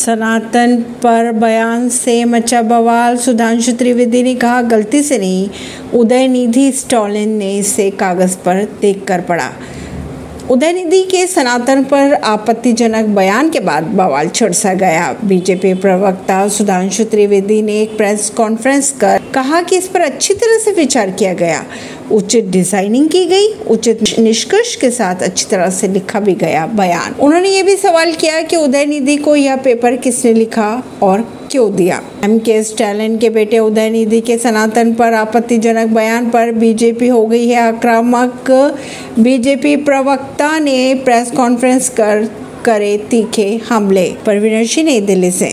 सनातन पर बयान से मचा बवाल। सुधांशु त्रिवेदी ने कहा, गलती से नहीं, उदयनिधि स्टॉलिन ने इसे कागज़ पर देखकर पढ़ा। उदयनिधि के सनातन पर आपत्तिजनक बयान के बाद बवाल छिड़ सा गया। बीजेपी प्रवक्ता सुधांशु त्रिवेदी ने एक प्रेस कॉन्फ्रेंस कर कहा कि इस पर अच्छी तरह से विचार किया गया। उचित डिज़ाइनिंग की गई, उचित निष्कर्ष के साथ अच्छी तरह से लिखा भी गया बयान। उन्होंने ये भी सवाल किया कि उदय निधि को यह पेपर किसने लिखा और क्यों दिया? एम के स्टैलिन के बेटे उदय निधि के सनातन पर आपत्तिजनक बयान पर बीजेपी हो गई है आक्रामक। बीजेपी प्रवक्ता ने प्रेस कॉन्फ्रेंस कर, करे तीखे हमले। परवीन सिंह नई दिल्ली से।